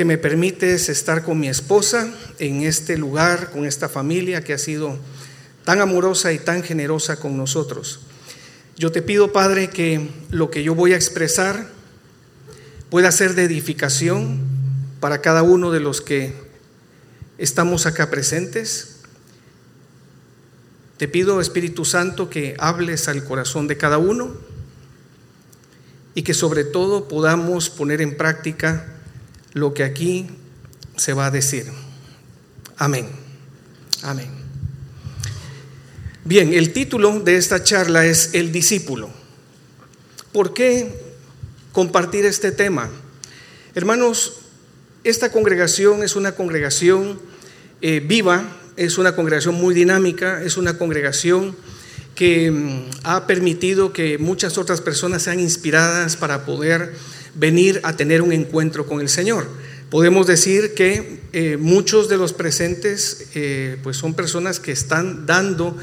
que me permites estar con mi esposa en este lugar, con esta familia que ha sido tan amorosa y tan generosa con nosotros. Yo te pido, Padre, que lo que yo voy a expresar pueda ser de edificación para cada uno de los que estamos acá presentes. Te pido, Espíritu Santo, que hables al corazón de cada uno y que sobre todo podamos poner en práctica lo que aquí se va a decir. Amén. Amén. Bien, el título de esta charla es El discípulo. ¿Por qué compartir este tema? Hermanos, esta congregación es una congregación eh, viva, es una congregación muy dinámica, es una congregación que mm, ha permitido que muchas otras personas sean inspiradas para poder venir a tener un encuentro con el Señor. Podemos decir que eh, muchos de los presentes eh, pues son personas que están dando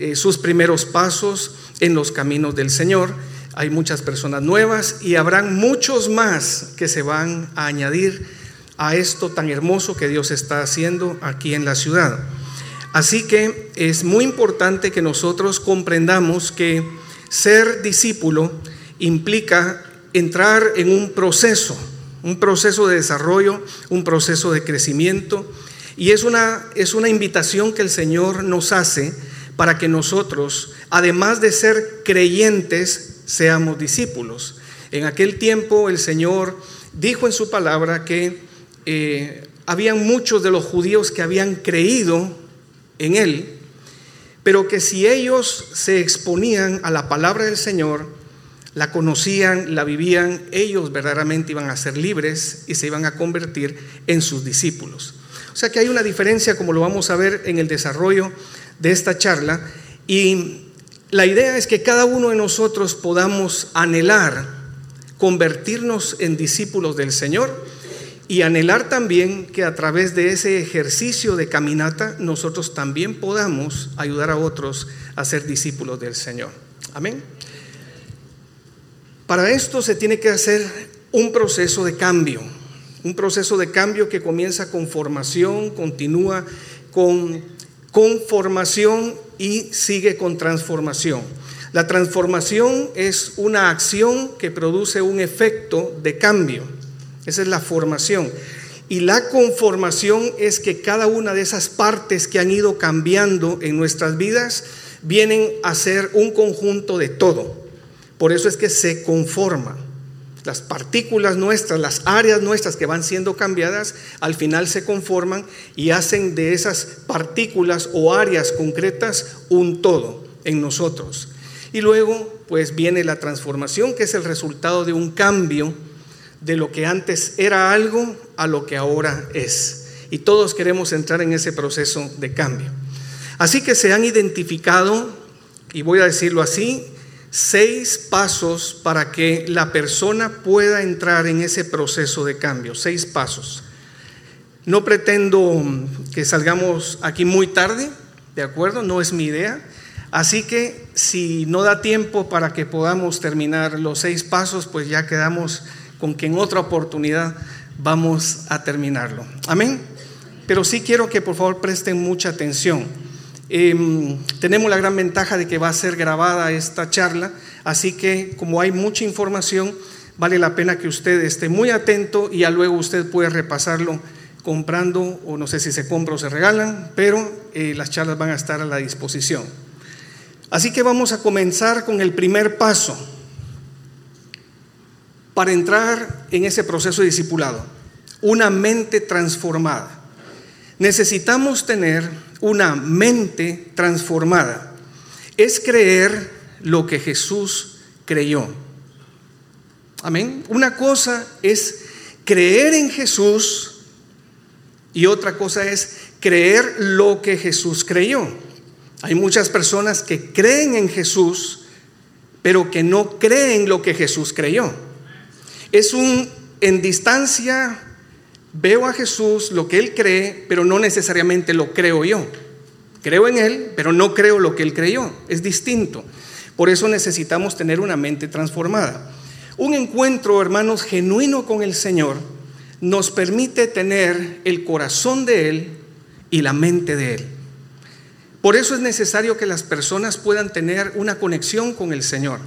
eh, sus primeros pasos en los caminos del Señor. Hay muchas personas nuevas y habrán muchos más que se van a añadir a esto tan hermoso que Dios está haciendo aquí en la ciudad. Así que es muy importante que nosotros comprendamos que ser discípulo implica entrar en un proceso, un proceso de desarrollo, un proceso de crecimiento. Y es una, es una invitación que el Señor nos hace para que nosotros, además de ser creyentes, seamos discípulos. En aquel tiempo el Señor dijo en su palabra que eh, habían muchos de los judíos que habían creído en Él, pero que si ellos se exponían a la palabra del Señor, la conocían, la vivían, ellos verdaderamente iban a ser libres y se iban a convertir en sus discípulos. O sea que hay una diferencia, como lo vamos a ver en el desarrollo de esta charla, y la idea es que cada uno de nosotros podamos anhelar convertirnos en discípulos del Señor y anhelar también que a través de ese ejercicio de caminata nosotros también podamos ayudar a otros a ser discípulos del Señor. Amén. Para esto se tiene que hacer un proceso de cambio, un proceso de cambio que comienza con formación, continúa con conformación y sigue con transformación. La transformación es una acción que produce un efecto de cambio. Esa es la formación. Y la conformación es que cada una de esas partes que han ido cambiando en nuestras vidas vienen a ser un conjunto de todo. Por eso es que se conforma. Las partículas nuestras, las áreas nuestras que van siendo cambiadas, al final se conforman y hacen de esas partículas o áreas concretas un todo en nosotros. Y luego, pues viene la transformación, que es el resultado de un cambio de lo que antes era algo a lo que ahora es. Y todos queremos entrar en ese proceso de cambio. Así que se han identificado, y voy a decirlo así, seis pasos para que la persona pueda entrar en ese proceso de cambio, seis pasos. No pretendo que salgamos aquí muy tarde, ¿de acuerdo? No es mi idea. Así que si no da tiempo para que podamos terminar los seis pasos, pues ya quedamos con que en otra oportunidad vamos a terminarlo. Amén. Pero sí quiero que por favor presten mucha atención. Em, tenemos la gran ventaja de que va a ser grabada esta charla, así que como hay mucha información, vale la pena que usted esté muy atento y ya luego usted puede repasarlo comprando, o no sé si se compra o se regalan, pero eh, las charlas van a estar a la disposición. Así que vamos a comenzar con el primer paso para entrar en ese proceso de discipulado, una mente transformada. Necesitamos tener una mente transformada. Es creer lo que Jesús creyó. Amén. Una cosa es creer en Jesús y otra cosa es creer lo que Jesús creyó. Hay muchas personas que creen en Jesús, pero que no creen lo que Jesús creyó. Es un en distancia Veo a Jesús, lo que Él cree, pero no necesariamente lo creo yo. Creo en Él, pero no creo lo que Él creyó. Es distinto. Por eso necesitamos tener una mente transformada. Un encuentro, hermanos, genuino con el Señor nos permite tener el corazón de Él y la mente de Él. Por eso es necesario que las personas puedan tener una conexión con el Señor.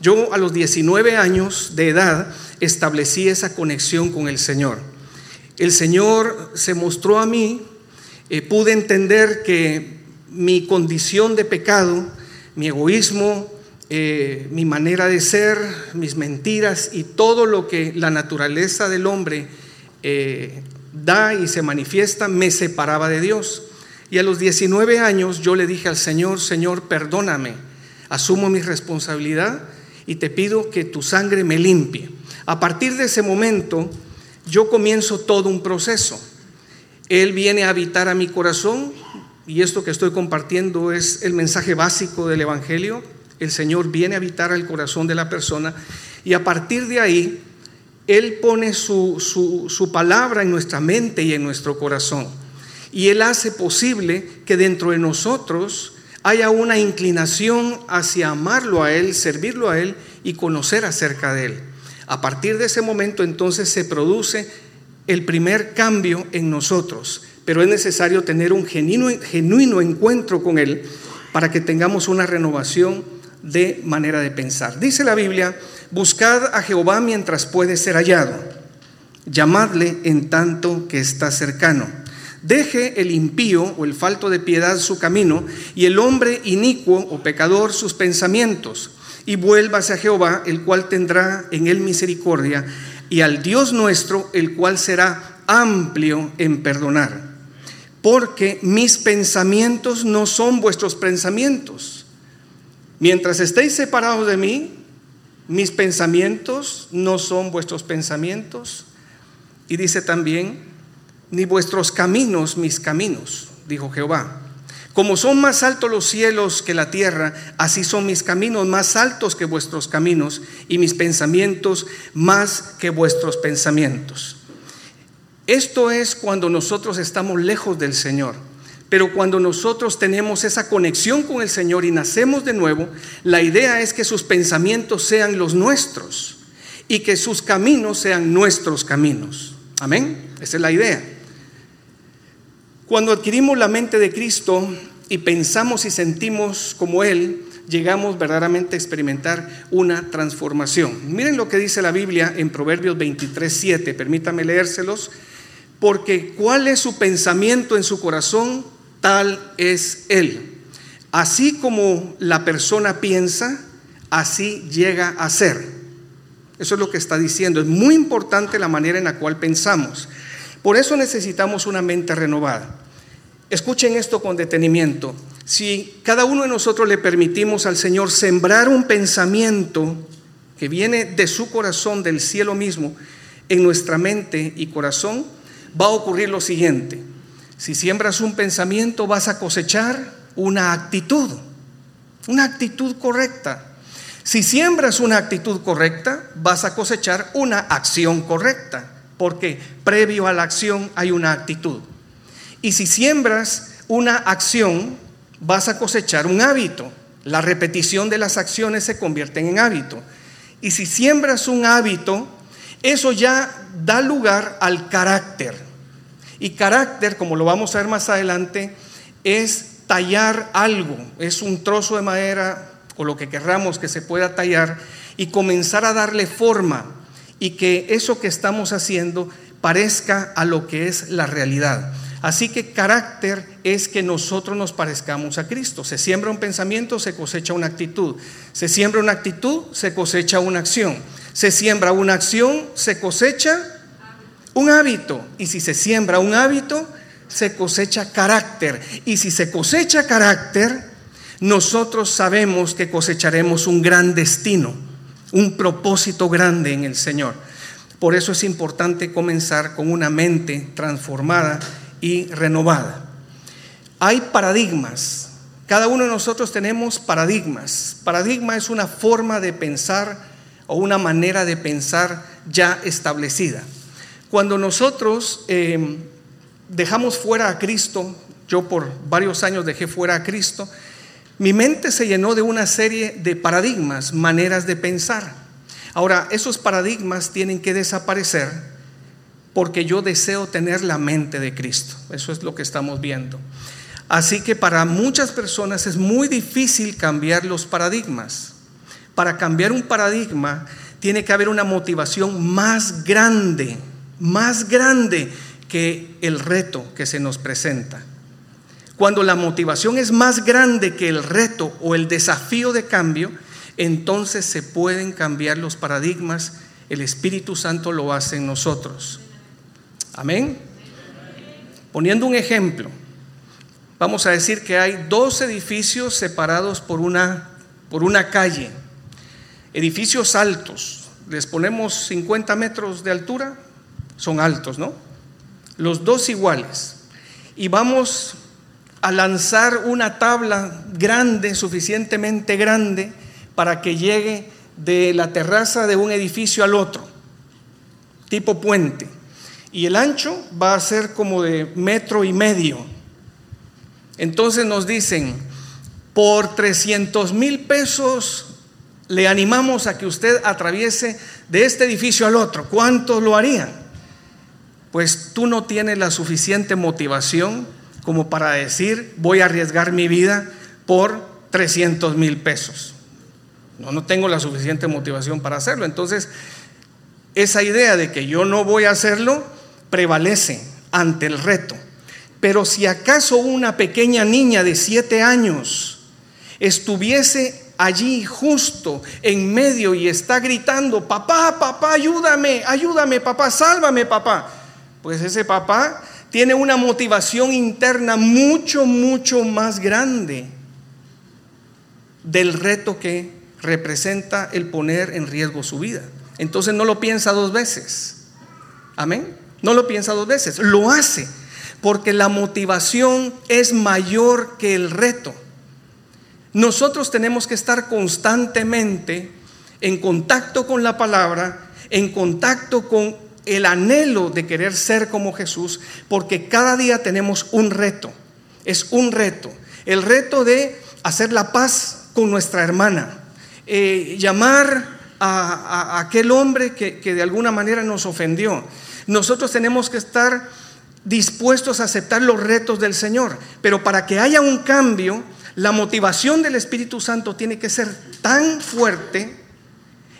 Yo a los 19 años de edad establecí esa conexión con el Señor. El Señor se mostró a mí, eh, pude entender que mi condición de pecado, mi egoísmo, eh, mi manera de ser, mis mentiras y todo lo que la naturaleza del hombre eh, da y se manifiesta me separaba de Dios. Y a los 19 años yo le dije al Señor, Señor, perdóname, asumo mi responsabilidad y te pido que tu sangre me limpie. A partir de ese momento yo comienzo todo un proceso. Él viene a habitar a mi corazón y esto que estoy compartiendo es el mensaje básico del Evangelio. El Señor viene a habitar al corazón de la persona y a partir de ahí Él pone su, su palabra en nuestra mente y en nuestro corazón. Y Él hace posible que dentro de nosotros haya una inclinación hacia amarlo a Él, servirlo a Él y conocer acerca de Él. A partir de ese momento entonces se produce el primer cambio en nosotros, pero es necesario tener un genuino, genuino encuentro con Él para que tengamos una renovación de manera de pensar. Dice la Biblia, buscad a Jehová mientras puede ser hallado, llamadle en tanto que está cercano. Deje el impío o el falto de piedad su camino y el hombre inicuo o pecador sus pensamientos y vuélvase a Jehová, el cual tendrá en él misericordia, y al Dios nuestro, el cual será amplio en perdonar. Porque mis pensamientos no son vuestros pensamientos. Mientras estéis separados de mí, mis pensamientos no son vuestros pensamientos. Y dice también, ni vuestros caminos mis caminos, dijo Jehová. Como son más altos los cielos que la tierra, así son mis caminos más altos que vuestros caminos y mis pensamientos más que vuestros pensamientos. Esto es cuando nosotros estamos lejos del Señor. Pero cuando nosotros tenemos esa conexión con el Señor y nacemos de nuevo, la idea es que sus pensamientos sean los nuestros y que sus caminos sean nuestros caminos. Amén. Esa es la idea. Cuando adquirimos la mente de Cristo y pensamos y sentimos como Él, llegamos verdaderamente a experimentar una transformación. Miren lo que dice la Biblia en Proverbios 23, 7. Permítame leérselos. Porque cuál es su pensamiento en su corazón, tal es Él. Así como la persona piensa, así llega a ser. Eso es lo que está diciendo. Es muy importante la manera en la cual pensamos. Por eso necesitamos una mente renovada. Escuchen esto con detenimiento. Si cada uno de nosotros le permitimos al Señor sembrar un pensamiento que viene de su corazón, del cielo mismo, en nuestra mente y corazón, va a ocurrir lo siguiente. Si siembras un pensamiento, vas a cosechar una actitud, una actitud correcta. Si siembras una actitud correcta, vas a cosechar una acción correcta, porque previo a la acción hay una actitud. Y si siembras una acción, vas a cosechar un hábito. La repetición de las acciones se convierte en hábito. Y si siembras un hábito, eso ya da lugar al carácter. Y carácter, como lo vamos a ver más adelante, es tallar algo, es un trozo de madera o lo que querramos que se pueda tallar y comenzar a darle forma y que eso que estamos haciendo parezca a lo que es la realidad. Así que carácter es que nosotros nos parezcamos a Cristo. Se siembra un pensamiento, se cosecha una actitud. Se siembra una actitud, se cosecha una acción. Se siembra una acción, se cosecha un hábito. Y si se siembra un hábito, se cosecha carácter. Y si se cosecha carácter, nosotros sabemos que cosecharemos un gran destino, un propósito grande en el Señor. Por eso es importante comenzar con una mente transformada y renovada. Hay paradigmas. Cada uno de nosotros tenemos paradigmas. Paradigma es una forma de pensar o una manera de pensar ya establecida. Cuando nosotros em, dejamos fuera a Cristo, yo por varios años dejé fuera a Cristo, mi mente se llenó de una serie de paradigmas, maneras de pensar. Ahora, esos paradigmas tienen que desaparecer porque yo deseo tener la mente de Cristo. Eso es lo que estamos viendo. Así que para muchas personas es muy difícil cambiar los paradigmas. Para cambiar un paradigma tiene que haber una motivación más grande, más grande que el reto que se nos presenta. Cuando la motivación es más grande que el reto o el desafío de cambio, entonces se pueden cambiar los paradigmas. El Espíritu Santo lo hace en nosotros. Amén. Poniendo un ejemplo, vamos a decir que hay dos edificios separados por una, por una calle, edificios altos. Les ponemos 50 metros de altura, son altos, ¿no? Los dos iguales. Y vamos a lanzar una tabla grande, suficientemente grande, para que llegue de la terraza de un edificio al otro, tipo puente. Y el ancho va a ser como de metro y medio. Entonces nos dicen, por 300 mil pesos le animamos a que usted atraviese de este edificio al otro. ¿Cuánto lo harían? Pues tú no tienes la suficiente motivación como para decir voy a arriesgar mi vida por 300 mil pesos. No, no tengo la suficiente motivación para hacerlo. Entonces, esa idea de que yo no voy a hacerlo prevalece ante el reto. Pero si acaso una pequeña niña de siete años estuviese allí justo en medio y está gritando, papá, papá, ayúdame, ayúdame, papá, sálvame, papá, pues ese papá tiene una motivación interna mucho, mucho más grande del reto que representa el poner en riesgo su vida. Entonces no lo piensa dos veces. Amén. No lo piensa dos veces. Lo hace porque la motivación es mayor que el reto. Nosotros tenemos que estar constantemente en contacto con la palabra, en contacto con el anhelo de querer ser como Jesús, porque cada día tenemos un reto, es un reto, el reto de hacer la paz con nuestra hermana, eh, llamar a, aquel hombre que, que de alguna manera nos ofendió. Nosotros tenemos que estar dispuestos a aceptar los retos del Señor, pero para que haya un cambio, la motivación del Espíritu Santo tiene que ser tan fuerte,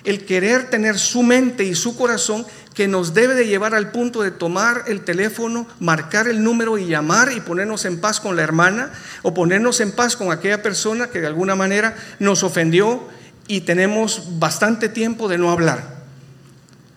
el querer tener su mente y su corazón que nos debe de llevar al punto de tomar el teléfono, marcar el número y llamar y ponernos en paz con la hermana o ponernos en paz con aquella persona que de alguna manera nos ofendió y tenemos bastante tiempo de no hablar.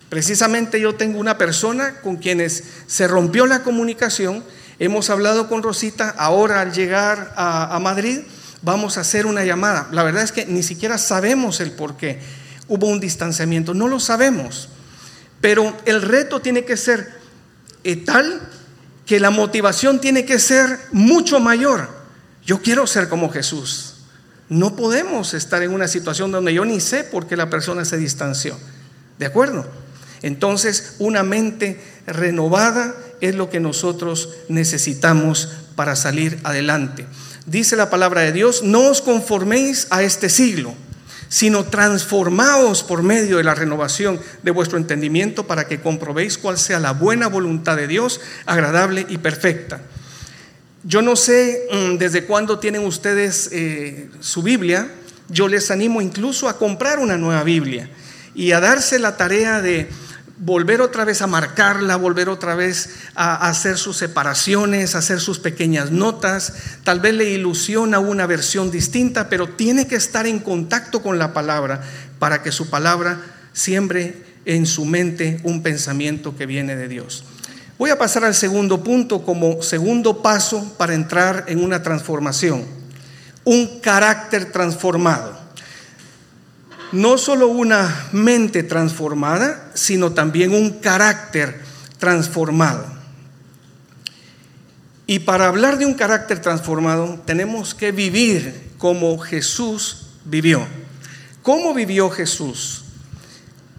Precisamente yo tengo una persona con quienes se rompió la comunicación, hemos hablado con Rosita, ahora al llegar a, a Madrid vamos a hacer una llamada. La verdad es que ni siquiera sabemos el por qué hubo un distanciamiento, no lo sabemos. Pero el reto tiene que ser eh, tal que la motivación tiene que ser mucho mayor. Yo quiero ser como Jesús. No podemos estar en una situación donde yo ni sé por qué la persona se distanció. ¿De acuerdo? Entonces, una mente renovada es lo que nosotros necesitamos para salir adelante. Dice la palabra de Dios, no os conforméis a este siglo, sino transformaos por medio de la renovación de vuestro entendimiento para que comprobéis cuál sea la buena voluntad de Dios, agradable y perfecta. Yo no sé mm, desde cuándo tienen ustedes eh, su Biblia, yo les animo incluso a comprar una nueva Biblia y a darse la tarea de volver otra vez a marcarla, volver otra vez a hacer sus separaciones, hacer sus pequeñas notas. Tal vez le ilusiona una versión distinta, pero tiene que estar en contacto con la palabra para que su palabra siembre en su mente un pensamiento que viene de Dios. Voy a pasar al segundo punto como segundo paso para entrar en una transformación, un carácter transformado no solo una mente transformada, sino también un carácter transformado. Y para hablar de un carácter transformado, tenemos que vivir como Jesús vivió. ¿Cómo vivió Jesús?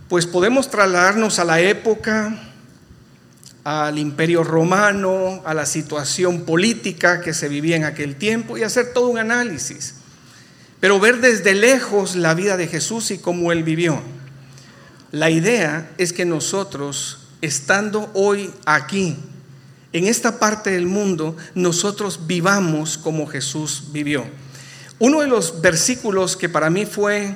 Pues podemos trasladarnos a la época, al imperio romano, a la situación política que se vivía en aquel tiempo y hacer todo un análisis pero ver desde lejos la vida de Jesús y cómo Él vivió. La idea es que nosotros estando hoy aquí, en esta parte del mundo, nosotros vivamos como Jesús vivió. Uno de los versículos que para mí fue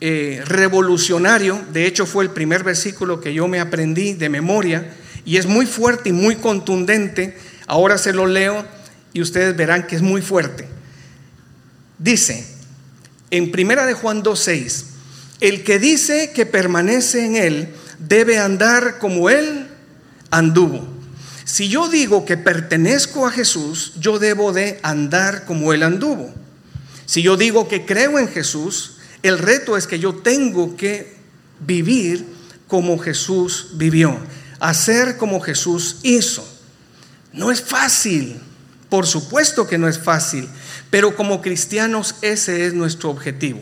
eh, revolucionario, de hecho fue el primer versículo que yo me aprendí de memoria, y es muy fuerte y muy contundente, ahora se lo leo y ustedes verán que es muy fuerte. Dice, en Primera de Juan 2.6, el que dice que permanece en él debe andar como él anduvo. Si yo digo que pertenezco a Jesús, yo debo de andar como él anduvo. Si yo digo que creo en Jesús, el reto es que yo tengo que vivir como Jesús vivió, hacer como Jesús hizo. No es fácil, por supuesto que no es fácil, pero como cristianos ese es nuestro objetivo.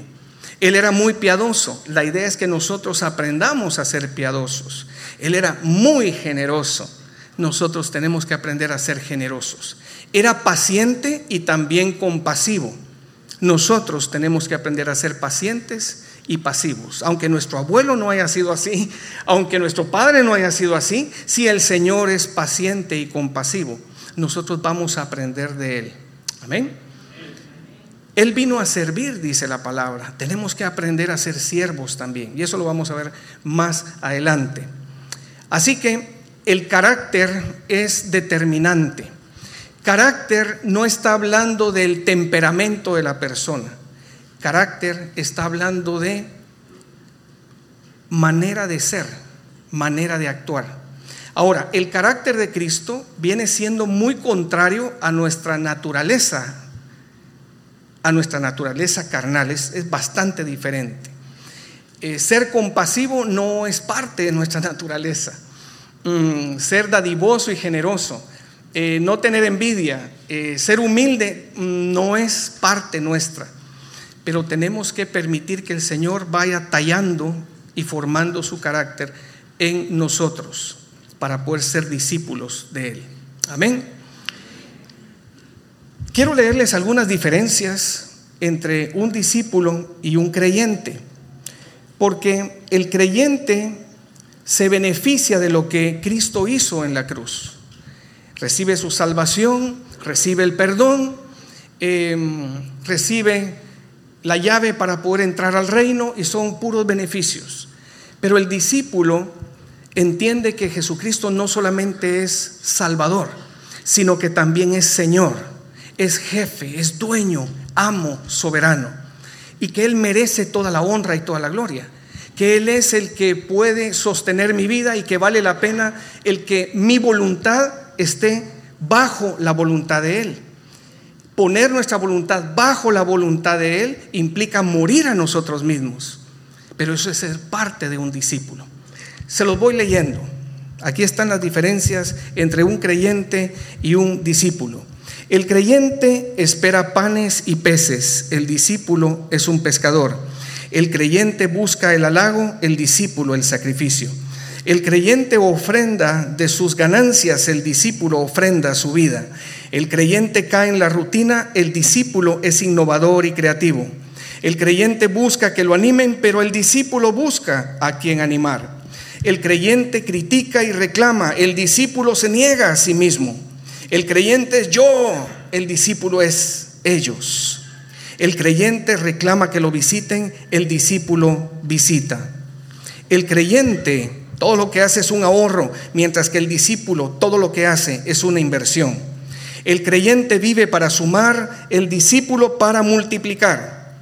Él era muy piadoso. La idea es que nosotros aprendamos a ser piadosos. Él era muy generoso. Nosotros tenemos que aprender a ser generosos. Era paciente y también compasivo. Nosotros tenemos que aprender a ser pacientes y pasivos. Aunque nuestro abuelo no haya sido así, aunque nuestro padre no haya sido así, si el Señor es paciente y compasivo, nosotros vamos a aprender de Él. Amén. Él vino a servir, dice la palabra. Tenemos que aprender a ser siervos también. Y eso lo vamos a ver más adelante. Así que el carácter es determinante. Carácter no está hablando del temperamento de la persona. Carácter está hablando de manera de ser, manera de actuar. Ahora, el carácter de Cristo viene siendo muy contrario a nuestra naturaleza, a nuestra naturaleza carnal, es, bastante diferente. Eh, ser compasivo no es parte de nuestra naturaleza. Mm, ser dadivoso y generoso eh, no tener envidia, eh, ser humilde mm, no es parte nuestra, pero tenemos que permitir que el Señor vaya tallando y formando su carácter en nosotros para poder ser discípulos de Él. Amén. Quiero leerles algunas diferencias entre un discípulo y un creyente, porque el creyente se beneficia de lo que Cristo hizo en la cruz recibe su salvación, recibe el perdón, em, recibe la llave para poder entrar al reino y son puros beneficios. Pero el discípulo entiende que Jesucristo no solamente es Salvador, sino que también es Señor, es jefe, es dueño, amo, soberano, y que Él merece toda la honra y toda la gloria que Él es el que puede sostener mi vida y que vale la pena el que mi voluntad esté bajo la voluntad de Él. Poner nuestra voluntad bajo la voluntad de Él implica morir a nosotros mismos. Pero eso es ser parte de un discípulo. Se los voy leyendo. Aquí están las diferencias entre un creyente y un discípulo. El creyente espera panes y peces, el discípulo es un pescador. El creyente busca el halago, el discípulo el sacrificio. El creyente ofrenda de sus ganancias, el discípulo ofrenda su vida. El creyente cae en la rutina, el discípulo es innovador y creativo. El creyente busca que lo animen, pero el discípulo busca a quien animar. El creyente critica y reclama, el discípulo se niega a sí mismo. El creyente es yo, el discípulo es ellos. El creyente reclama que lo visiten, el discípulo visita. El creyente todo lo que hace es un ahorro, mientras que el discípulo todo lo que hace es una inversión. El creyente vive para sumar, el discípulo para multiplicar.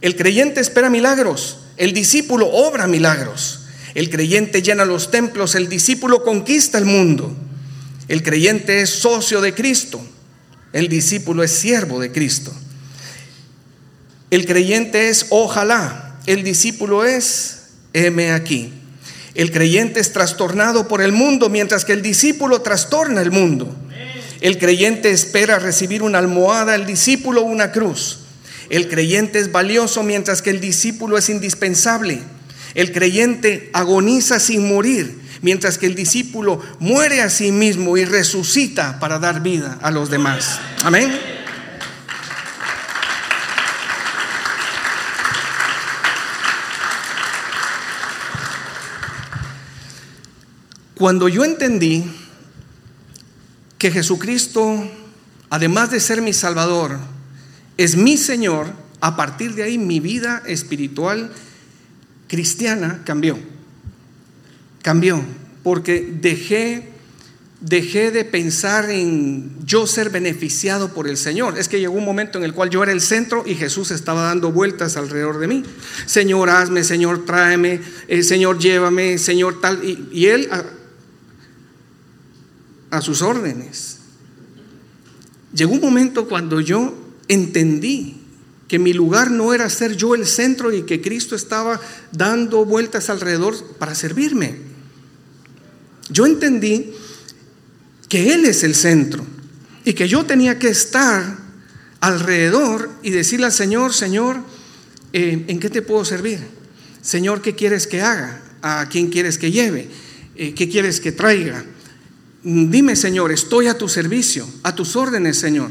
El creyente espera milagros, el discípulo obra milagros. El creyente llena los templos, el discípulo conquista el mundo. El creyente es socio de Cristo, el discípulo es siervo de Cristo. El creyente es ojalá, el discípulo es heme aquí. El creyente es trastornado por el mundo, mientras que el discípulo trastorna el mundo. El creyente espera recibir una almohada, el discípulo una cruz. El creyente es valioso, mientras que el discípulo es indispensable. El creyente agoniza sin morir, mientras que el discípulo muere a sí mismo y resucita para dar vida a los demás. Amén. Cuando yo entendí que Jesucristo, además de ser mi Salvador, es mi Señor, a partir de ahí mi vida espiritual cristiana cambió. Cambió, porque dejé dejé de pensar en yo ser beneficiado por el Señor. Es que llegó un momento en el cual yo era el centro y Jesús estaba dando vueltas alrededor de mí. Señor, hazme, Señor, tráeme, eh, Señor, llévame, Señor, tal. Y, Él a, a sus órdenes. Llegó un momento cuando yo entendí que mi lugar no era ser yo el centro y que Cristo estaba dando vueltas alrededor para servirme. Yo entendí que Él es el centro y que yo tenía que estar alrededor y decirle al Señor, Señor, eh, ¿en qué te puedo servir? Señor, ¿qué quieres que haga? ¿A quién quieres que lleve? Eh, ¿Qué quieres que traiga? Dime, Señor, estoy a tu servicio, a tus órdenes, Señor.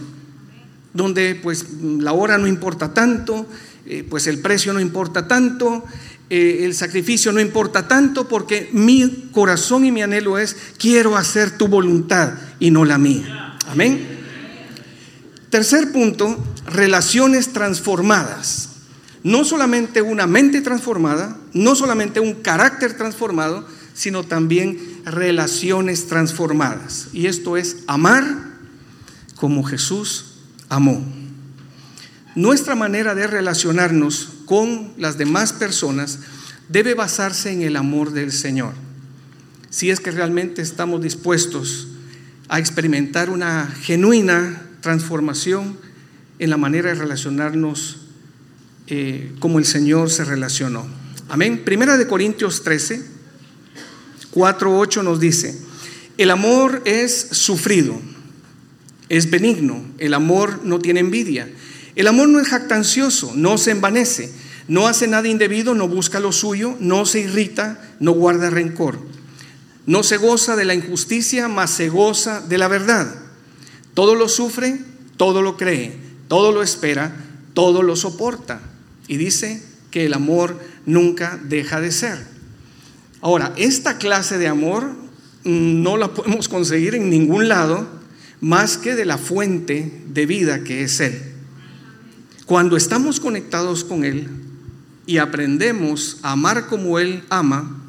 Donde pues la hora no importa tanto, eh, pues el precio no importa tanto, eh, el sacrificio no importa tanto porque mi corazón y mi anhelo es, quiero hacer tu voluntad y no la mía. Amén. Tercer punto, relaciones transformadas. No solamente una mente transformada, no solamente un carácter transformado, sino también relaciones transformadas. Y esto es amar como Jesús amó. Nuestra manera de relacionarnos con las demás personas debe basarse en el amor del Señor. Si es que realmente estamos dispuestos a experimentar una genuina transformación en la manera de relacionarnos eh, como el Señor se relacionó. Amén. Primera de Corintios 13, 4, 8 nos dice, el amor es sufrido, es benigno, el amor no tiene envidia el amor no es jactancioso, no se envanece, no hace nada indebido, no busca lo suyo, no se irrita, no guarda rencor. No se goza de la injusticia, mas se goza de la verdad. Todo lo sufre, todo lo cree, todo lo espera, todo lo soporta. Y dice que el amor nunca deja de ser. Ahora, esta clase de amor no la podemos conseguir en ningún lado más que de la fuente de vida que es Él. Cuando estamos conectados con Él y aprendemos a amar como Él ama,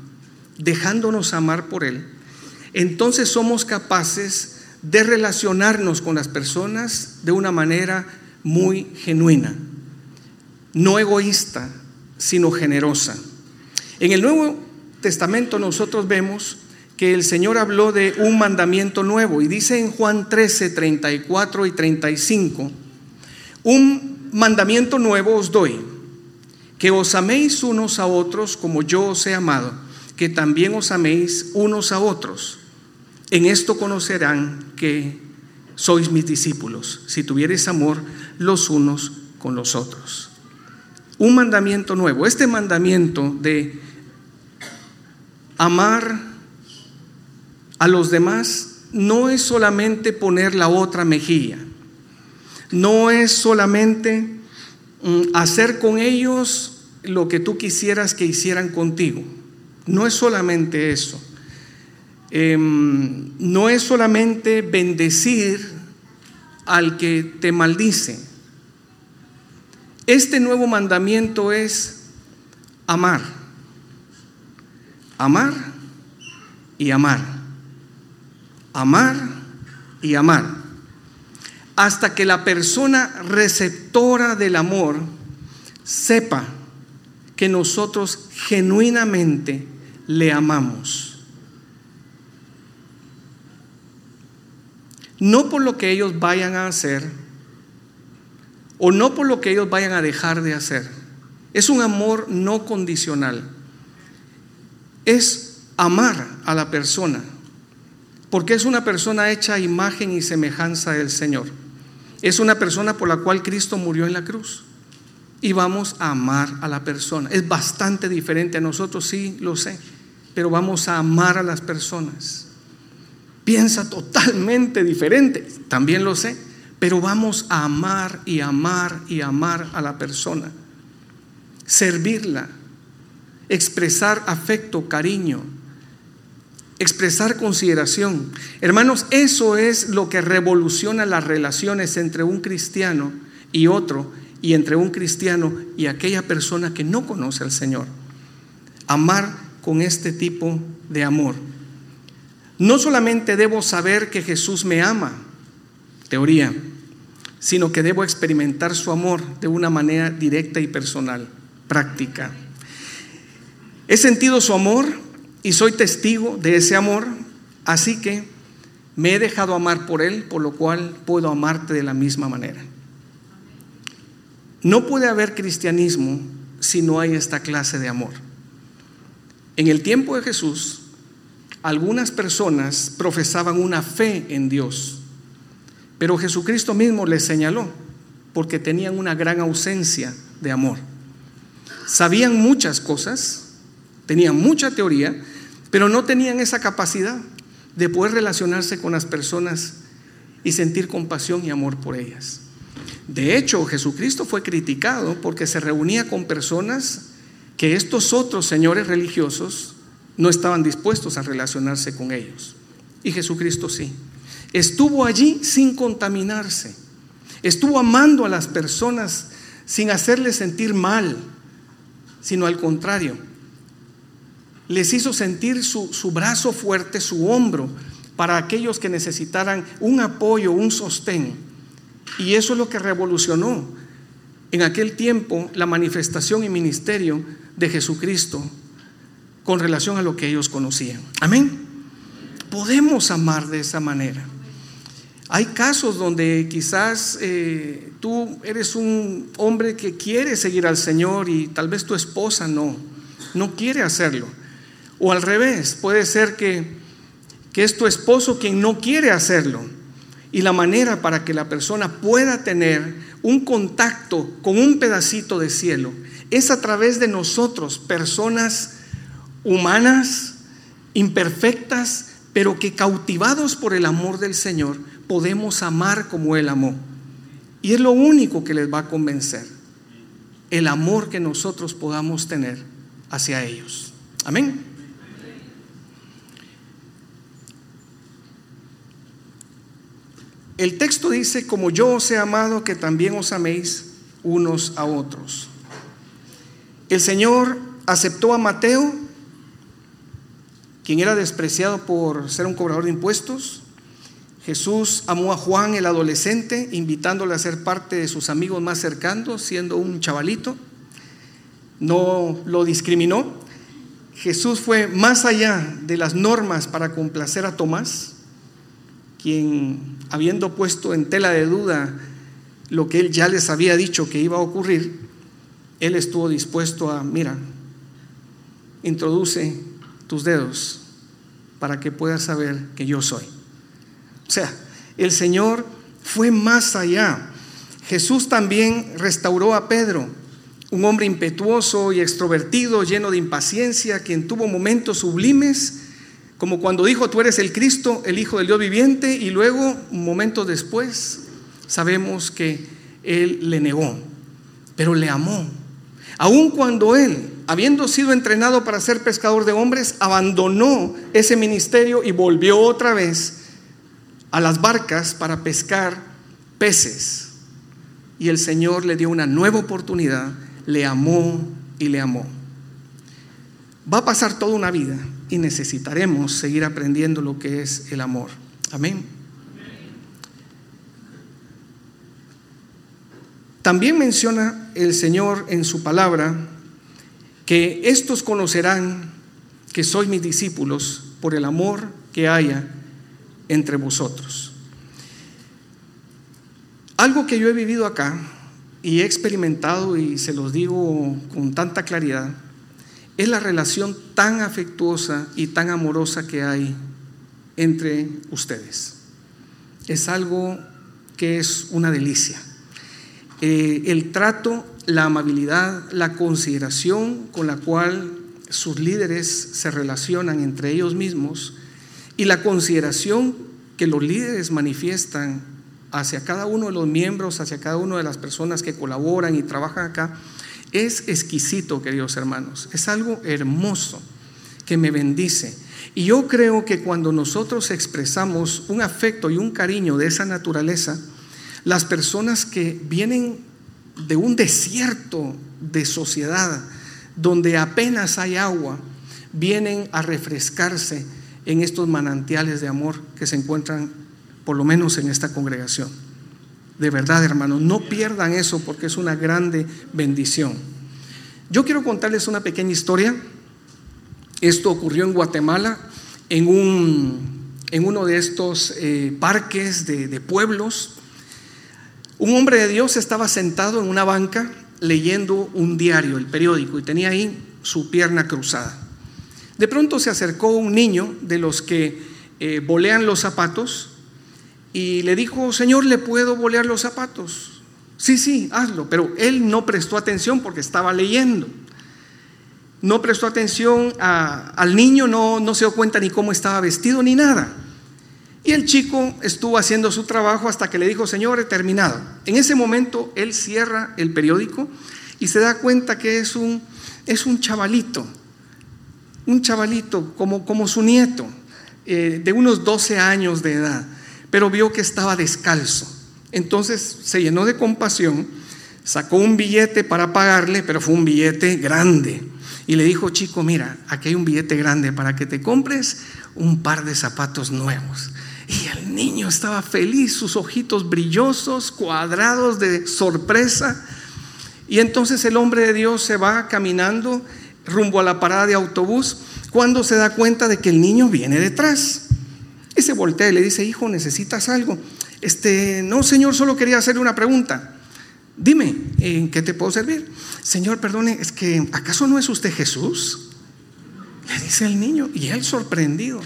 dejándonos amar por Él, entonces somos capaces de relacionarnos con las personas de una manera muy genuina, no egoísta, sino generosa. En el Nuevo Testamento nosotros vemos que el Señor habló de un mandamiento nuevo y dice en Juan 13, 34 y 35, un mandamiento nuevo os doy, que os améis unos a otros como yo os he amado, que también os améis unos a otros. En esto conocerán que sois mis discípulos, si tuviereis amor los unos con los otros. Un mandamiento nuevo, este mandamiento de amar a los demás no es solamente poner la otra mejilla no es solamente mm, hacer con ellos lo que tú quisieras que hicieran contigo. No es solamente eso. Em, no es solamente bendecir al que te maldice. Este nuevo mandamiento es amar. Amar y amar. Amar y amar hasta que la persona receptora del amor sepa que nosotros genuinamente le amamos. No por lo que ellos vayan a hacer o no por lo que ellos vayan a dejar de hacer. Es un amor no condicional. Es amar a la persona porque es una persona hecha imagen y semejanza del Señor. Es una persona por la cual Cristo murió en la cruz. Y vamos a amar a la persona. Es bastante diferente a nosotros, sí, lo sé. Pero vamos a amar a las personas. Piensa totalmente diferente, también lo sé. Pero vamos a amar y amar y amar a la persona. Servirla. Expresar afecto, cariño. Expresar consideración. Hermanos, eso es lo que revoluciona las relaciones entre un cristiano y otro, y entre un cristiano y aquella persona que no conoce al Señor. Amar con este tipo de amor. No solamente debo saber que Jesús me ama, teoría, sino que debo experimentar su amor de una manera directa y personal, práctica. He sentido su amor y soy testigo de ese amor, así que me he dejado amar por Él, por lo cual puedo amarte de la misma manera. No puede haber cristianismo si no hay esta clase de amor. En el tiempo de Jesús, algunas personas profesaban una fe en Dios, pero Jesucristo mismo les señaló porque tenían una gran ausencia de amor. Sabían muchas cosas, tenían mucha teoría, pero no tenían esa capacidad de poder relacionarse con las personas y sentir compasión y amor por ellas. De hecho, Jesucristo fue criticado porque se reunía con personas que estos otros señores religiosos no estaban dispuestos a relacionarse con ellos. Y Jesucristo sí. Estuvo allí sin contaminarse. Estuvo amando a las personas sin hacerles sentir mal, sino al contrario. Les hizo sentir su, su brazo fuerte, su hombro, para aquellos que necesitaran un apoyo, un sostén. Y eso es lo que revolucionó en aquel tiempo la manifestación y ministerio de Jesucristo con relación a lo que ellos conocían. Amén. Podemos amar de esa manera. Hay casos donde quizás eh, tú eres un hombre que quiere seguir al Señor y tal vez tu esposa no, no quiere hacerlo. O al revés, puede ser que, que es tu esposo quien no quiere hacerlo. Y la manera para que la persona pueda tener un contacto con un pedacito de cielo es a través de nosotros, personas humanas, imperfectas, pero que cautivados por el amor del Señor podemos amar como Él amó. Y es lo único que les va a convencer, el amor que nosotros podamos tener hacia ellos. Amén. El texto dice, como yo os he amado, que también os améis unos a otros. El Señor aceptó a Mateo, quien era despreciado por ser un cobrador de impuestos. Jesús amó a Juan, el adolescente, invitándole a ser parte de sus amigos más cercanos, siendo un chavalito. No lo discriminó. Jesús fue más allá de las normas para complacer a Tomás, quien, habiendo puesto en tela de duda lo que él ya les había dicho que iba a ocurrir, él estuvo dispuesto a, mira, introduce tus dedos para que puedas saber que yo soy. O sea, el Señor fue más allá. Jesús también restauró a Pedro, un hombre impetuoso y extrovertido, lleno de impaciencia, quien tuvo momentos sublimes, como cuando dijo, tú eres el Cristo, el Hijo del Dios viviente, y luego, un momento después, sabemos que Él le negó, pero le amó Aun cuando él, habiendo sido entrenado para ser pescador de hombres, abandonó ese ministerio y volvió otra vez a las barcas para pescar peces. Y el Señor le dio una nueva oportunidad, le amó y le amó. Va a pasar toda una vida y necesitaremos seguir aprendiendo lo que es el amor. Amén. También menciona el Señor en su palabra que estos conocerán que sois mis discípulos por el amor que haya entre vosotros. Algo que yo he vivido acá y he experimentado y se los digo con tanta claridad, es la relación tan afectuosa y tan amorosa que hay entre ustedes. Es algo que es una delicia. Eh, el trato, la amabilidad, la consideración con la cual sus líderes se relacionan entre ellos mismos y la consideración que los líderes manifiestan hacia cada uno de los miembros, hacia cada una de las personas que colaboran y trabajan acá, es exquisito, queridos hermanos. Es algo hermoso que me bendice. Y yo creo que cuando nosotros expresamos un afecto y un cariño de esa naturaleza, las personas que vienen de un desierto de sociedad, donde apenas hay agua, vienen a refrescarse en estos manantiales de amor que se encuentran por lo menos en esta congregación. De verdad, hermanos, no pierdan eso porque es una grande bendición. Yo quiero contarles una pequeña historia. Esto ocurrió en Guatemala, en, un, en uno de estos eh, parques de, pueblos. Un hombre de Dios estaba sentado en una banca leyendo un diario, el periódico, y tenía ahí su pierna cruzada. De pronto se acercó un niño de los que eh, bolean los zapatos y le dijo, Señor, ¿le puedo bolear los zapatos? Sí, sí, hazlo, pero él no prestó atención porque estaba leyendo. No prestó atención al niño, no, no se dio cuenta ni cómo estaba vestido ni nada. Y el chico estuvo haciendo su trabajo hasta que le dijo, Señor, he terminado. En ese momento él cierra el periódico y se da cuenta que es un, es un chavalito un chavalito como, como su nieto, eh, de unos 12 años de edad, pero vio que estaba descalzo. Entonces se llenó de compasión, sacó un billete para pagarle, pero fue un billete grande. Y le dijo, chico, mira, aquí hay un billete grande para que te compres un par de zapatos nuevos. Y el niño estaba feliz, sus ojitos brillosos, cuadrados de sorpresa. Y entonces el hombre de Dios se va caminando rumbo a la parada de autobús cuando se da cuenta de que el niño viene detrás. Y se voltea y le dice, hijo, ¿necesitas algo? Este, no, señor, solo quería hacerle una pregunta. Dime, ¿en qué te puedo servir? Señor, perdone, es que ¿acaso no es usted Jesús? Le dice el niño, y él sorprendido.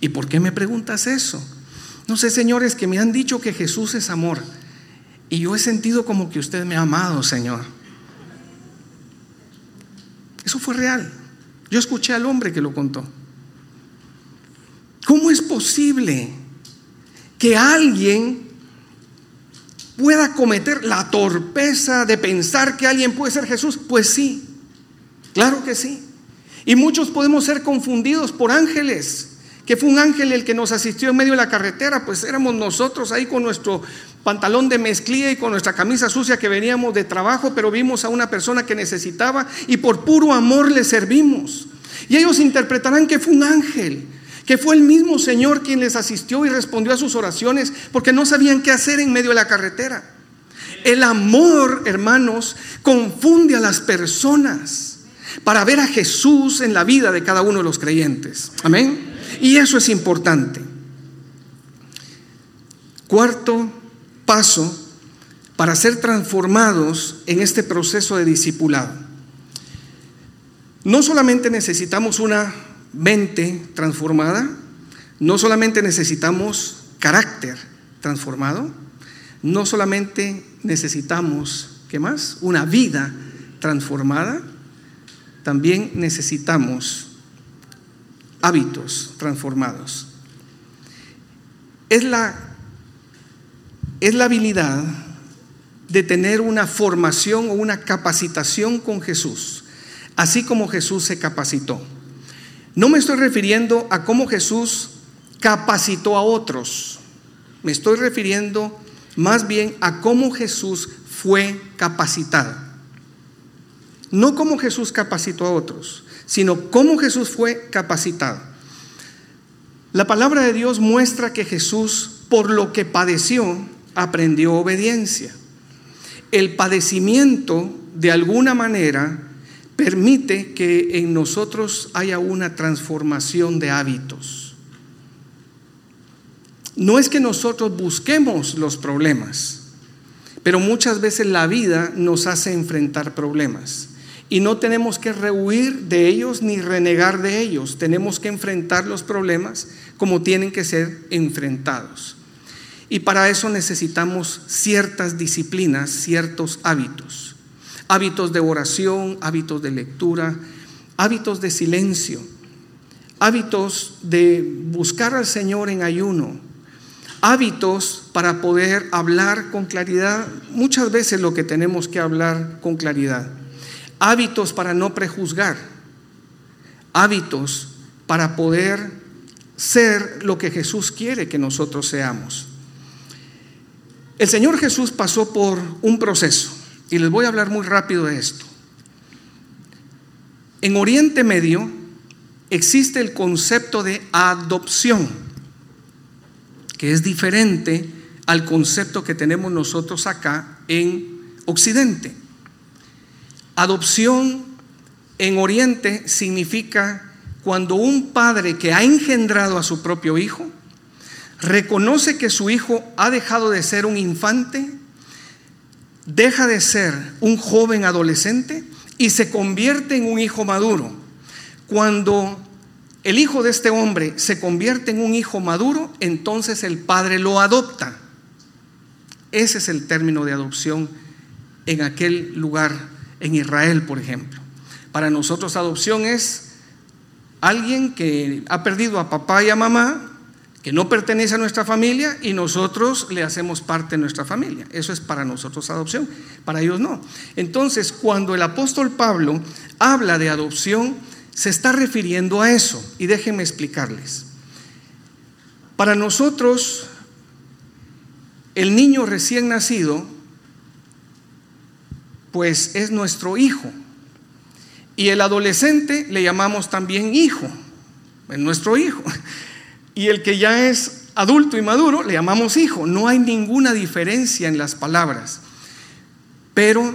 ¿Y por qué me preguntas eso? No sé, señores, que me han dicho que Jesús es amor. Y yo he sentido como que usted me ha amado, Señor. Eso fue real. Yo escuché al hombre que lo contó. ¿Cómo es posible que alguien pueda cometer la torpeza de pensar que alguien puede ser Jesús? Pues sí, claro que sí. Y muchos podemos ser confundidos por ángeles, que fue un ángel el que nos asistió en medio de la carretera, pues éramos nosotros ahí con nuestro pantalón de mezclilla y con nuestra camisa sucia que veníamos de trabajo, pero vimos a una persona que necesitaba y por puro amor le servimos. Y ellos interpretarán que fue un ángel, que fue el mismo Señor quien les asistió y respondió a sus oraciones porque no sabían qué hacer en medio de la carretera. El amor, hermanos, confunde a las personas para ver a Jesús en la vida de cada uno de los creyentes. Amén. Y eso es importante. Cuarto paso para ser transformados en este proceso de discipulado. No solamente necesitamos una mente transformada, no solamente necesitamos carácter transformado, no solamente necesitamos, ¿qué más? Una vida transformada, también necesitamos hábitos transformados. Es la es la habilidad de tener una formación o una capacitación con Jesús, así como Jesús se capacitó. No me estoy refiriendo a cómo Jesús capacitó a otros, me estoy refiriendo más bien a cómo Jesús fue capacitado. No cómo Jesús capacitó a otros, sino cómo Jesús fue capacitado. La palabra de Dios muestra que Jesús, por lo que padeció, aprendió obediencia. El padecimiento, de alguna manera, permite que en nosotros haya una transformación de hábitos. No es que nosotros busquemos los problemas, pero muchas veces la vida nos hace enfrentar problemas. Y no tenemos que rehuir de ellos ni renegar de ellos. Tenemos que enfrentar los problemas como tienen que ser enfrentados. Y para eso necesitamos ciertas disciplinas, ciertos hábitos. Hábitos de oración, hábitos de lectura, hábitos de silencio, hábitos de buscar al Señor en ayuno, hábitos para poder hablar con claridad, muchas veces lo que tenemos que hablar con claridad, hábitos para no prejuzgar, hábitos para poder ser lo que Jesús quiere que nosotros seamos. El Señor Jesús pasó por un proceso y les voy a hablar muy rápido de esto. En Oriente Medio existe el concepto de adopción, que es diferente al concepto que tenemos nosotros acá en Occidente. Adopción en Oriente significa cuando un padre que ha engendrado a su propio hijo reconoce que su hijo ha dejado de ser un infante, deja de ser un joven adolescente y se convierte en un hijo maduro. Cuando el hijo de este hombre se convierte en un hijo maduro, entonces el padre lo adopta. Ese es el término de adopción en aquel lugar, en Israel, por ejemplo. Para nosotros adopción es alguien que ha perdido a papá y a mamá, que no pertenece a nuestra familia y nosotros le hacemos parte de nuestra familia. Eso es para nosotros adopción, para ellos no. Entonces, cuando el apóstol Pablo habla de adopción, se está refiriendo a eso. Y déjenme explicarles. Para nosotros, el niño recién nacido, pues es nuestro hijo. Y el adolescente le llamamos también hijo, es nuestro hijo. Y el que ya es adulto y maduro le llamamos hijo. No hay ninguna diferencia en las palabras. Pero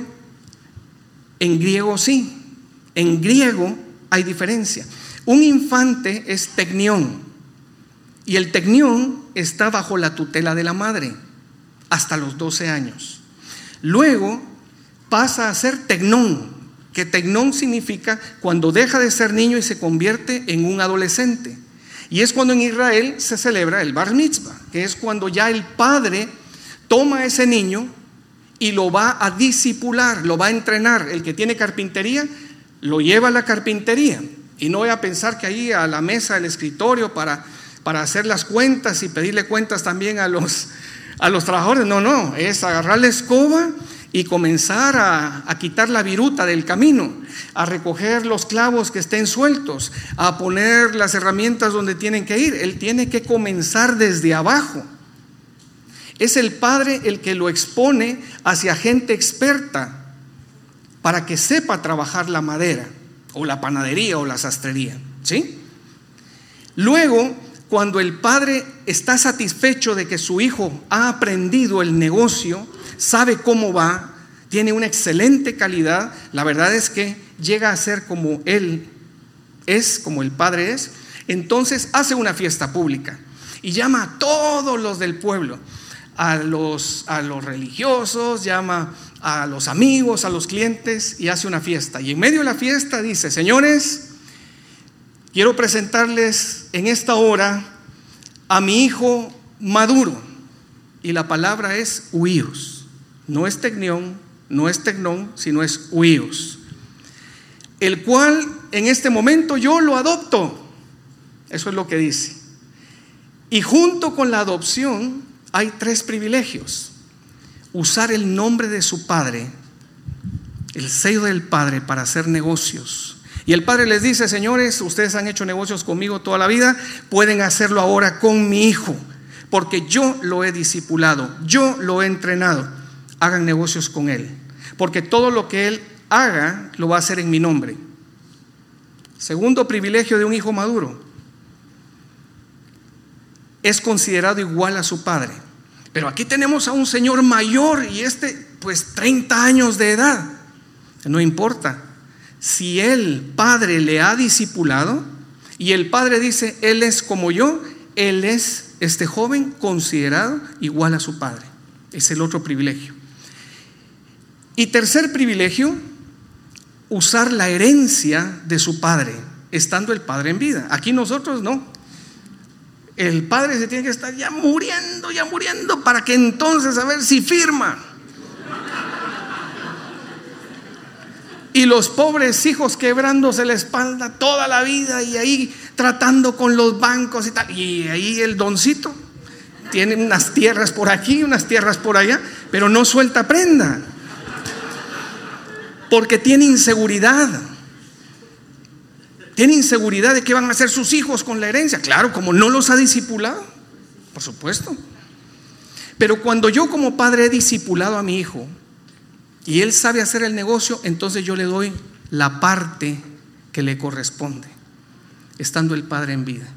en griego sí. En griego hay diferencia. Un infante es tecnión. Y el tecnión está bajo la tutela de la madre hasta los 12 años. Luego pasa a ser tecnón, que tecnón significa cuando deja de ser niño y se convierte en un adolescente. Y es cuando en Israel se celebra el bar mitzvah, que es cuando ya el padre toma a ese niño y lo va a disipular, lo va a entrenar. El que tiene carpintería lo lleva a la carpintería. Y no voy a pensar que ahí a la mesa del escritorio para, para hacer las cuentas y pedirle cuentas también a los, a los trabajadores. No, no, es agarrar la escoba y comenzar a, quitar la viruta del camino, a recoger los clavos que estén sueltos, a poner las herramientas donde tienen que ir. Él tiene que comenzar desde abajo. Es el padre el que lo expone hacia gente experta para que sepa trabajar la madera o la panadería o la sastrería, ¿sí? Luego, cuando el padre está satisfecho de que su hijo ha aprendido el negocio, sabe cómo va, tiene una excelente calidad, la verdad es que llega a ser como él es, como el Padre es, entonces hace una fiesta pública y llama a todos los del pueblo, a los, a los religiosos, llama a los amigos, a los clientes y hace una fiesta. Y en medio de la fiesta dice, señores, quiero presentarles en esta hora a mi hijo maduro. Y la palabra es huíos. No es tecnión, no es tecnón, sino es huíos. El cual en este momento yo lo adopto. Eso es lo que dice. Y junto con la adopción hay tres privilegios. Usar el nombre de su padre, el sello del padre para hacer negocios. Y el padre les dice, señores, ustedes han hecho negocios conmigo toda la vida, pueden hacerlo ahora con mi hijo, porque yo lo he discipulado, yo lo he entrenado hagan negocios con Él. Porque todo lo que Él haga lo va a hacer en mi nombre. Segundo privilegio de un hijo maduro. Es considerado igual a su padre. Pero aquí tenemos a un señor mayor y este pues 30 años de edad. No importa. Si el padre le ha discipulado y el padre dice, él es como yo, él es este joven considerado igual a su padre. Es el otro privilegio. Y tercer privilegio, usar la herencia de su padre, estando el padre en vida. Aquí nosotros no. El padre se tiene que estar ya muriendo, ya muriendo, para que entonces a ver si firma. Y los pobres hijos quebrándose la espalda toda la vida y ahí tratando con los bancos y tal. Y ahí el doncito tiene unas tierras por aquí, unas tierras por allá, pero no suelta prenda porque tiene inseguridad. Tiene inseguridad de qué van a hacer sus hijos con la herencia. Claro, como no los ha discipulado, por supuesto. Pero cuando yo como padre he discipulado a mi hijo y él sabe hacer el negocio, entonces yo le doy la parte que le corresponde, estando el padre en vida.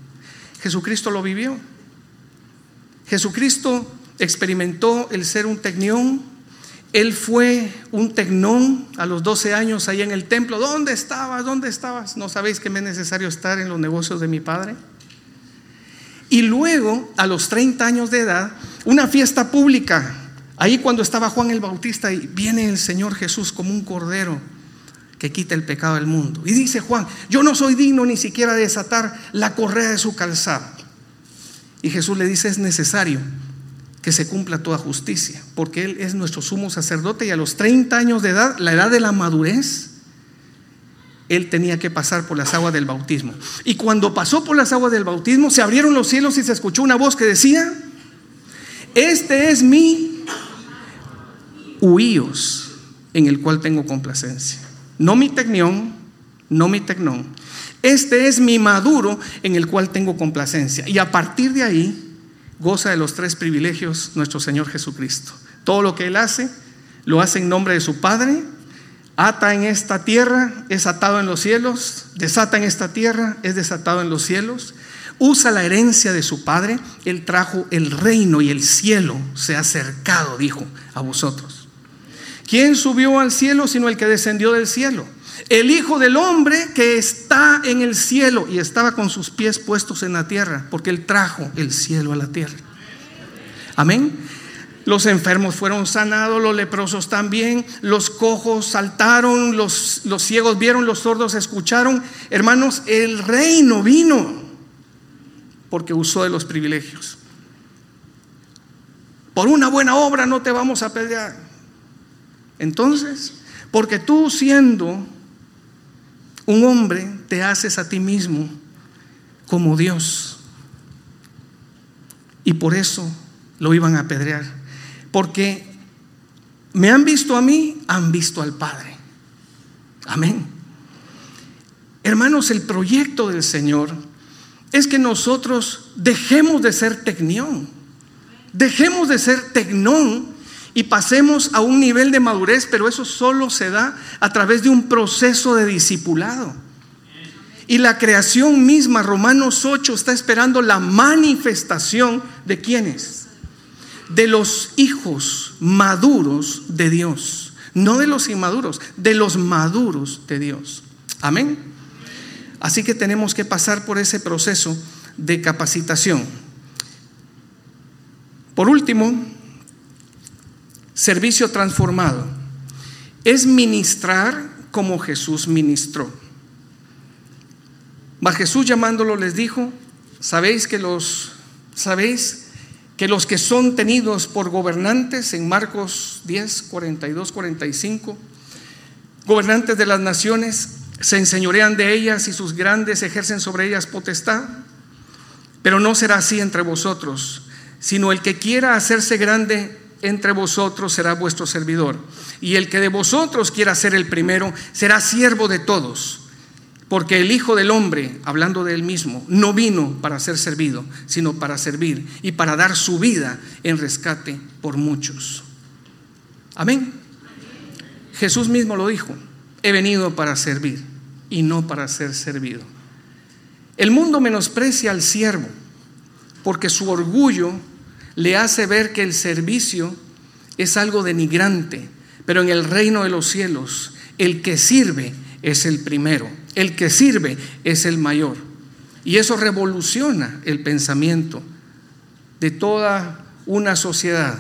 Jesucristo lo vivió. Jesucristo experimentó el ser un tecnión. Él fue un tecnón a los 12 años ahí en el templo. ¿Dónde estabas? ¿Dónde estabas? ¿No sabéis que me es necesario estar en los negocios de mi padre? Y luego, a los 30 años de edad, una fiesta pública. Ahí cuando estaba Juan el Bautista y viene el Señor Jesús como un cordero que quita el pecado del mundo. Y dice Juan, yo no soy digno ni siquiera de desatar la correa de su calzado. Y Jesús le dice, es necesario que se cumpla toda justicia, porque Él es nuestro sumo sacerdote y a los 30 años de edad, la edad de la madurez, Él tenía que pasar por las aguas del bautismo. Y cuando pasó por las aguas del bautismo, se abrieron los cielos y se escuchó una voz que decía, este es mi huíos en el cual tengo complacencia. No mi tecnión, no mi tecnón. Este es mi maduro en el cual tengo complacencia. Y a partir de ahí goza de los tres privilegios nuestro Señor Jesucristo. Todo lo que Él hace, lo hace en nombre de su Padre. Ata en esta tierra, es atado en los cielos. Desata en esta tierra, es desatado en los cielos. Usa la herencia de su Padre. Él trajo el reino y el cielo se ha acercado, dijo, a vosotros. ¿Quién subió al cielo sino el que descendió del cielo? El Hijo del Hombre que está en el cielo y estaba con sus pies puestos en la tierra, porque Él trajo el cielo a la tierra. Amén. Los enfermos fueron sanados, los leprosos también, los cojos saltaron, los, los ciegos vieron, los sordos escucharon. Hermanos, el reino vino porque usó de los privilegios. Por una buena obra no te vamos a pelear. Entonces, porque tú siendo un hombre, te haces a ti mismo como Dios. Y por eso lo iban a apedrear. Porque me han visto a mí, han visto al Padre. Amén. Hermanos, el proyecto del Señor es que nosotros dejemos de ser tecnión, dejemos de ser tecnón y pasemos a un nivel de madurez, pero eso solo se da a través de un proceso de discipulado. Y la creación misma, Romanos 8, está esperando la manifestación de quienes? De los hijos maduros de Dios. No de los inmaduros, de los maduros de Dios. Amén. Así que tenemos que pasar por ese proceso de capacitación. Por último, Servicio transformado es ministrar como Jesús ministró. Mas Jesús llamándolo les dijo, sabéis que los sabéis que los que son tenidos por gobernantes en Marcos 10, 42, 45, gobernantes de las naciones, se enseñorean de ellas y sus grandes ejercen sobre ellas potestad. Pero no será así entre vosotros, sino el que quiera hacerse grande entre vosotros será vuestro servidor. Y el que de vosotros quiera ser el primero será siervo de todos. Porque el Hijo del Hombre, hablando de él mismo, no vino para ser servido, sino para servir y para dar su vida en rescate por muchos. Amén. Jesús mismo lo dijo, he venido para servir y no para ser servido. El mundo menosprecia al siervo porque su orgullo le hace ver que el servicio es algo denigrante, pero en el reino de los cielos el que sirve es el primero, el que sirve es el mayor. Y eso revoluciona el pensamiento de toda una sociedad.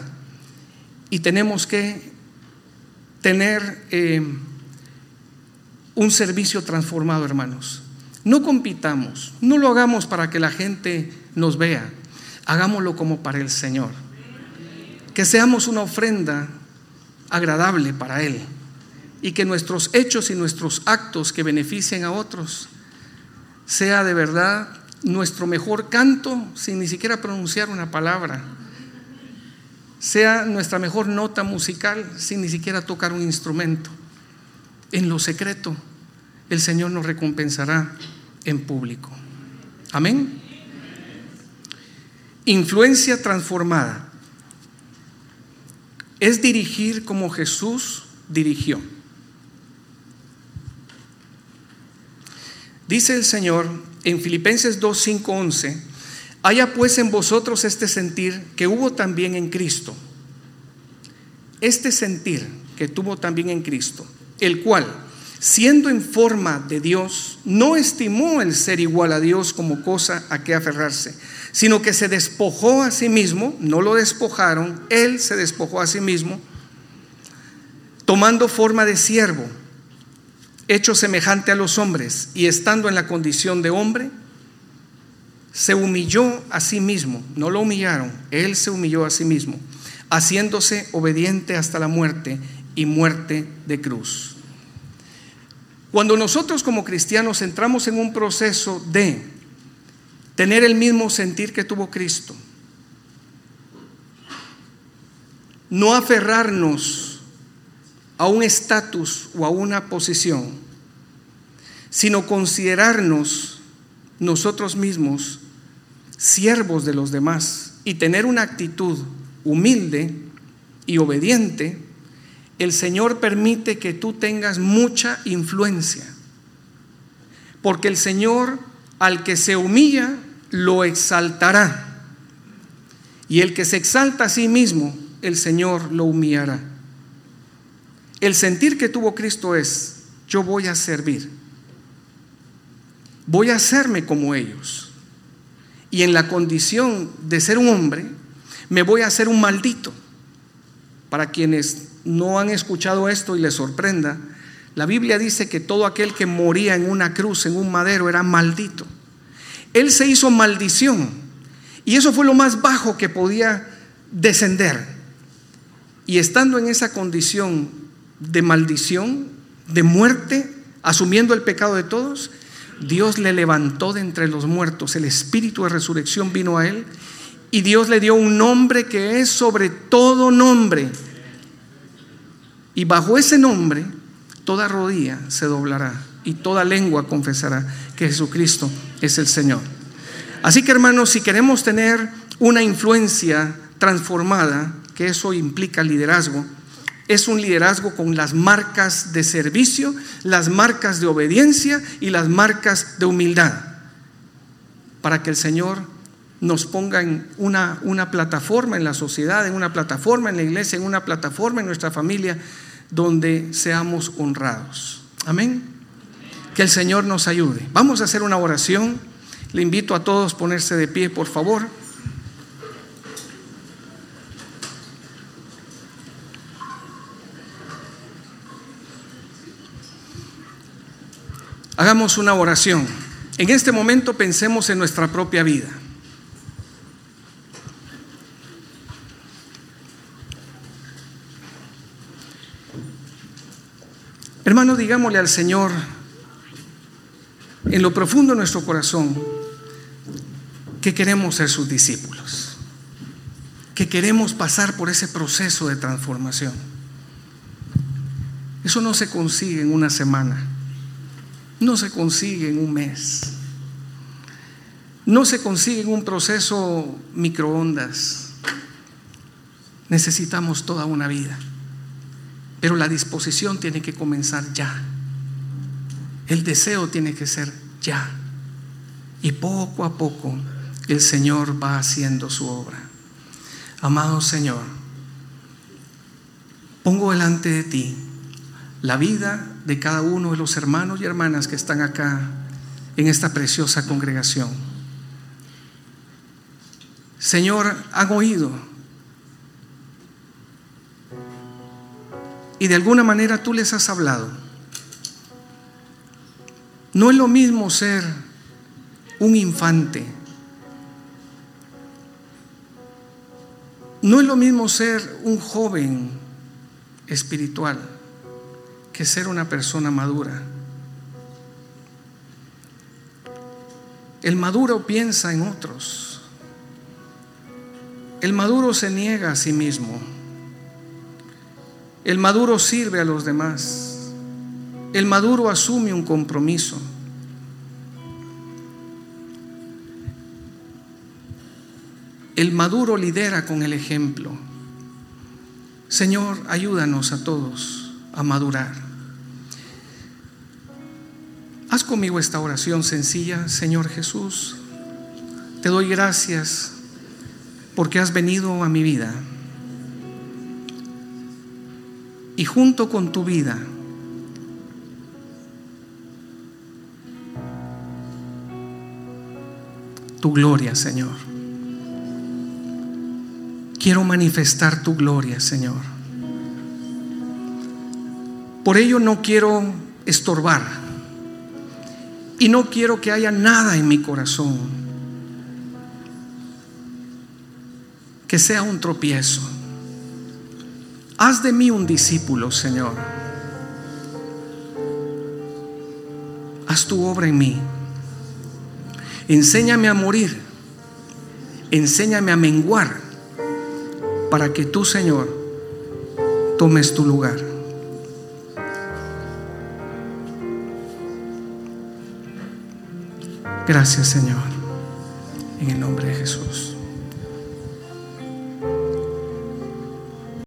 Y tenemos que tener eh, un servicio transformado, hermanos. No compitamos, no lo hagamos para que la gente nos vea hagámoslo como para el Señor. Que seamos una ofrenda agradable para Él y que nuestros hechos y nuestros actos que beneficien a otros sea de verdad nuestro mejor canto sin ni siquiera pronunciar una palabra. Sea nuestra mejor nota musical sin ni siquiera tocar un instrumento. En lo secreto, el Señor nos recompensará en público. Amén. Influencia transformada es dirigir como Jesús dirigió. Dice el Señor en Filipenses 2, 5, 11, haya pues en vosotros este sentir que hubo también en Cristo. Este sentir que tuvo también en Cristo, el cual, siendo en forma de Dios, no estimó el ser igual a Dios como cosa a que aferrarse, sino que se despojó a sí mismo, no lo despojaron, él se despojó a sí mismo, tomando forma de siervo, hecho semejante a los hombres, y estando en la condición de hombre, se humilló a sí mismo, no lo humillaron, él se humilló a sí mismo, haciéndose obediente hasta la muerte y muerte de cruz. Cuando nosotros como cristianos entramos en un proceso de tener el mismo sentir que tuvo Cristo, no aferrarnos a un estatus o a una posición, sino considerarnos nosotros mismos siervos de los demás y tener una actitud humilde y obediente, el Señor permite que tú tengas mucha influencia. Porque el Señor al que se humilla, lo exaltará. Y el que se exalta a sí mismo, el Señor lo humillará. El sentir que tuvo Cristo es, yo voy a servir. Voy a hacerme como ellos. Y en la condición de ser un hombre, me voy a hacer un maldito. Para quienes no han escuchado esto y les sorprenda, la Biblia dice que todo aquel que moría en una cruz, en un madero, era maldito. Él se hizo maldición. Y eso fue lo más bajo que podía descender. Y estando en esa condición de maldición, de muerte, asumiendo el pecado de todos, Dios le levantó de entre los muertos. El espíritu de resurrección vino a él. Y Dios le dio un nombre que es sobre todo nombre y bajo ese nombre, toda rodilla se doblará y toda lengua confesará que Jesucristo es el Señor. Así que hermanos, si queremos tener una influencia transformada, que eso implica liderazgo, es un liderazgo con las marcas de servicio, las marcas de obediencia y las marcas de humildad, para que el Señor nos ponga en una, una plataforma en la sociedad, en una plataforma en la iglesia, en una plataforma en nuestra familia, donde seamos honrados. Amén. Que el Señor nos ayude. Vamos a hacer una oración. Le invito a todos a ponerse de pie, por favor. Hagamos una oración. En este momento pensemos en nuestra propia vida. Digámosle al Señor en lo profundo de nuestro corazón que queremos ser sus discípulos, que queremos pasar por ese proceso de transformación. Eso no se consigue en una semana, no se consigue en un mes, no se consigue en un proceso microondas. Necesitamos toda una vida. Pero la disposición tiene que comenzar ya. El deseo tiene que ser ya. Y poco a poco el Señor va haciendo su obra. Amado Señor, pongo delante de ti la vida de cada uno de los hermanos y hermanas que están acá en esta preciosa congregación. Señor, han oído y de alguna manera tú les has hablado. No es lo mismo ser un infante. No es lo mismo ser un joven espiritual que ser una persona madura. El maduro piensa en otros. El maduro se niega a sí mismo. El maduro sirve a los demás. El maduro asume un compromiso. El maduro lidera con el ejemplo. Señor, ayúdanos a todos a madurar. Haz conmigo esta oración sencilla, Señor Jesús. Te doy gracias porque has venido a mi vida. Y junto con tu vida, tu gloria, Señor. Quiero manifestar tu gloria, Señor. Por ello no quiero estorbar y no quiero que haya nada en mi corazón que sea un tropiezo. Haz de mí un discípulo, Señor. Haz tu obra en mí. Enséñame a morir. Enséñame a menguar para que tú, Señor, tomes tu lugar. Gracias, Señor. En el nombre de Jesús.